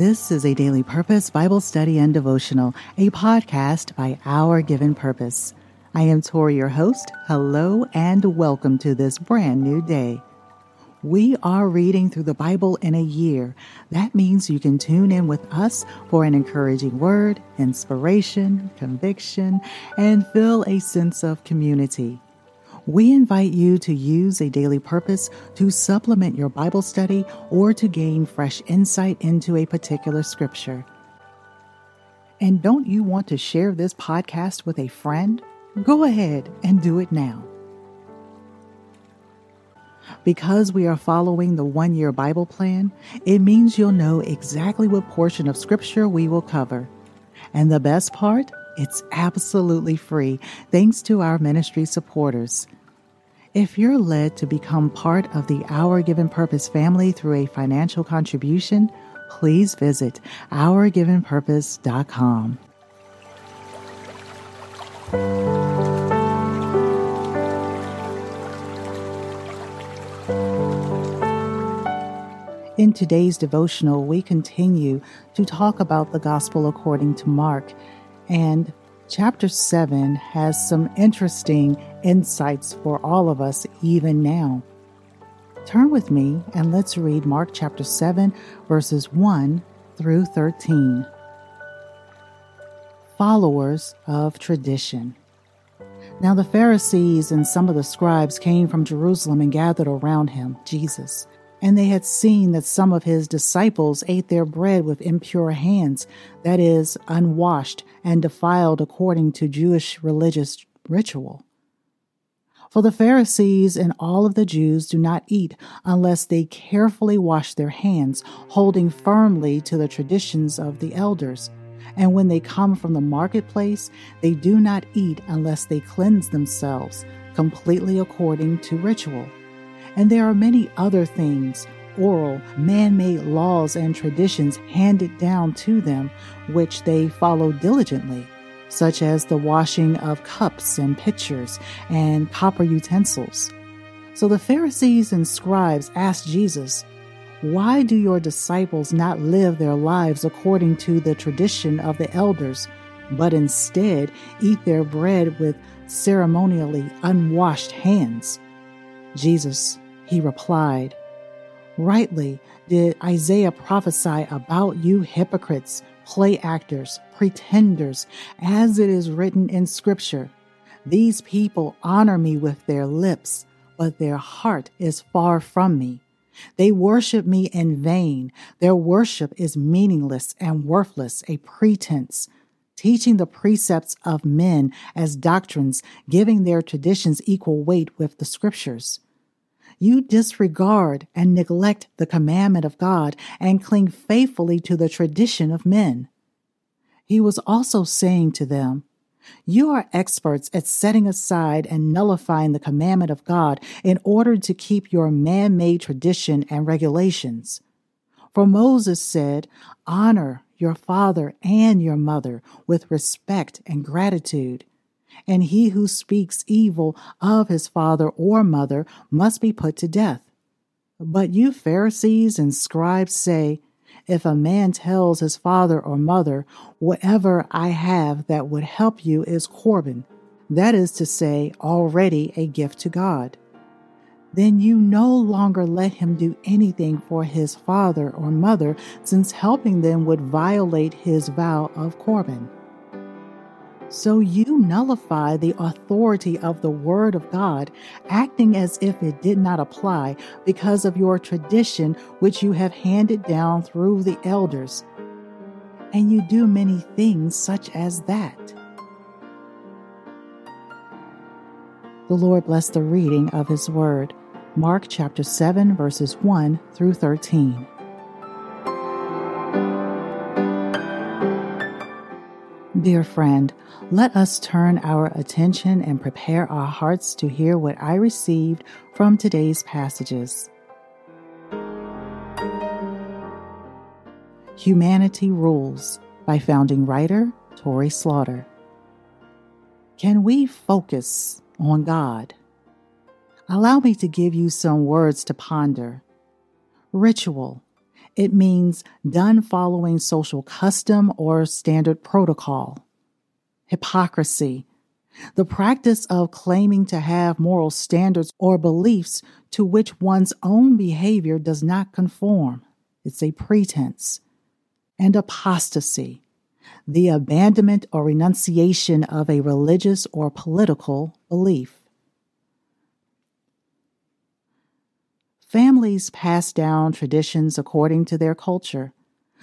This is a daily purpose Bible study and devotional, a podcast by Our Given Purpose. I am Torrie, your host. Hello and welcome to this brand new day. We are reading through the Bible in a year. That means you can tune in with us for an encouraging word, inspiration, conviction, and feel a sense of community. We invite you to use a daily purpose to supplement your Bible study or to gain fresh insight into a particular scripture. And don't you want to share this podcast with a friend? Go ahead and do it now. Because we are following the one year Bible plan, it means you'll know exactly what portion of Scripture we will cover. And the best part, it's absolutely free thanks to our ministry supporters. If you're led to become part of the Our Given Purpose family through a financial contribution, please visit ourgivenpurpose.com. In today's devotional, we continue to talk about the gospel according to Mark. And chapter 7 has some interesting insights for all of us, even now. Turn with me and let's read Mark chapter 7, verses 1 through 13. Followers of tradition. Now the Pharisees and some of the scribes came from Jerusalem and gathered around him, Jesus. And they had seen that some of his disciples ate their bread with impure hands, that is, unwashed and defiled according to Jewish religious ritual. For the Pharisees and all of the Jews do not eat unless they carefully wash their hands, holding firmly to the traditions of the elders. And when they come from the marketplace, they do not eat unless they cleanse themselves, completely according to ritual. And there are many other things, oral, man made laws and traditions handed down to them, which they follow diligently, such as the washing of cups and pitchers and copper utensils. So the Pharisees and scribes asked Jesus, Why do your disciples not live their lives according to the tradition of the elders, but instead eat their bread with ceremonially unwashed hands? Jesus, he replied, Rightly did Isaiah prophesy about you hypocrites, play actors, pretenders, as it is written in Scripture. These people honor me with their lips, but their heart is far from me. They worship me in vain. Their worship is meaningless and worthless, a pretense teaching the precepts of men as doctrines, giving their traditions equal weight with the scriptures. You disregard and neglect the commandment of God and cling faithfully to the tradition of men. He was also saying to them, You are experts at setting aside and nullifying the commandment of God in order to keep your man made tradition and regulations. For Moses said, Honor your father and your mother with respect and gratitude. And he who speaks evil of his father or mother must be put to death. But you Pharisees and scribes say, if a man tells his father or mother, whatever I have that would help you is Corban, that is to say, already a gift to God then you no longer let him do anything for his father or mother, since helping them would violate his vow of Corban. So you nullify the authority of the Word of God, acting as if it did not apply because of your tradition which you have handed down through the elders. And you do many things such as that. The Lord bless the reading of His Word. Mark chapter 7, verses 1 through 13. Dear friend, let us turn our attention and prepare our hearts to hear what I received from today's passages. Humanity Rules by founding writer Torrie Slaughter. Can we focus on God? Allow me to give you some words to ponder. Ritual. It means done following social custom or standard protocol. Hypocrisy, the practice of claiming to have moral standards or beliefs to which one's own behavior does not conform. It's a pretense. And apostasy, the abandonment or renunciation of a religious or political belief. Families pass down traditions according to their culture.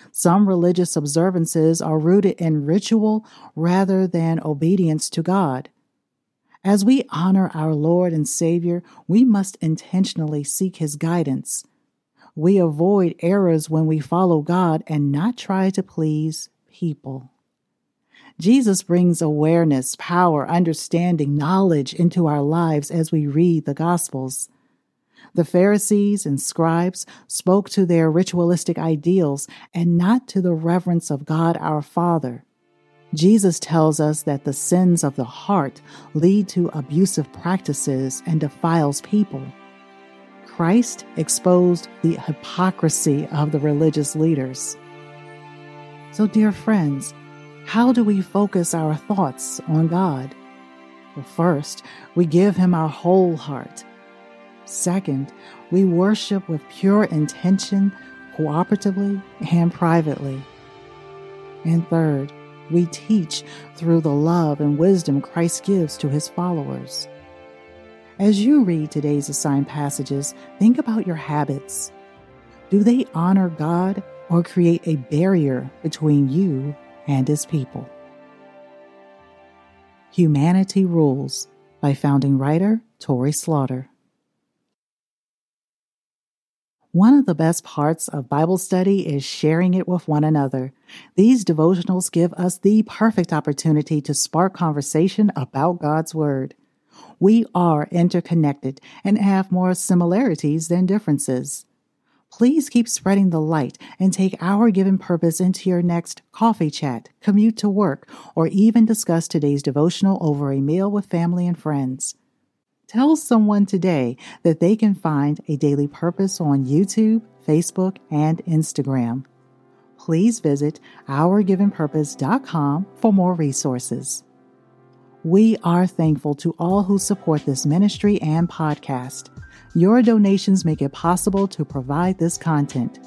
Some religious observances are rooted in ritual rather than obedience to God. As we honor our Lord and Savior, we must intentionally seek His guidance. We avoid errors when we follow God and not try to please people. Jesus brings awareness, power, understanding, knowledge into our lives as we read the Gospels. The Pharisees and scribes spoke to their ritualistic ideals and not to the reverence of God our Father. Jesus tells us that the sins of the heart lead to abusive practices and defiles people. Christ exposed the hypocrisy of the religious leaders. So, dear friends, how do we focus our thoughts on God? Well, first, we give Him our whole heart. Second, we worship with pure intention, cooperatively and privately. And third, we teach through the love and wisdom Christ gives to his followers. As you read today's assigned passages, think about your habits. Do they honor God or create a barrier between you and his people? Humanity Rules by founding writer Torrie Slaughter. One of the best parts of Bible study is sharing it with one another. These devotionals give us the perfect opportunity to spark conversation about God's Word. We are interconnected and have more similarities than differences. Please keep spreading the light and take our given purpose into your next coffee chat, commute to work, or even discuss today's devotional over a meal with family and friends. Tell someone today that they can find a daily purpose on YouTube, Facebook, and Instagram. Please visit ourgivenpurpose.com for more resources. We are thankful to all who support this ministry and podcast. Your donations make it possible to provide this content.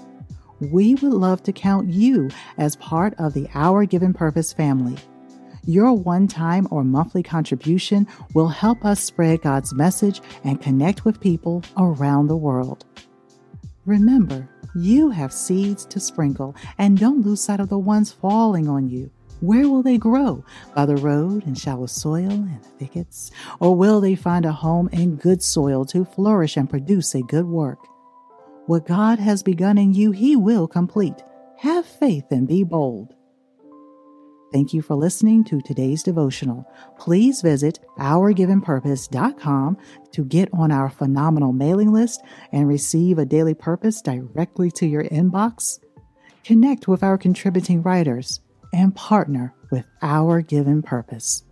We would love to count you as part of the Our Given Purpose family. Your one time or monthly contribution will help us spread God's message and connect with people around the world. Remember, you have seeds to sprinkle, and don't lose sight of the ones falling on you. Where will they grow? By the road in shallow soil and thickets? Or will they find a home in good soil to flourish and produce a good work? What God has begun in you, He will complete. Have faith and be bold. Thank you for listening to today's devotional. Please visit ourgivenpurpose.com to get on our phenomenal mailing list and receive a daily purpose directly to your inbox. Connect with our contributing writers and partner with Our Given Purpose.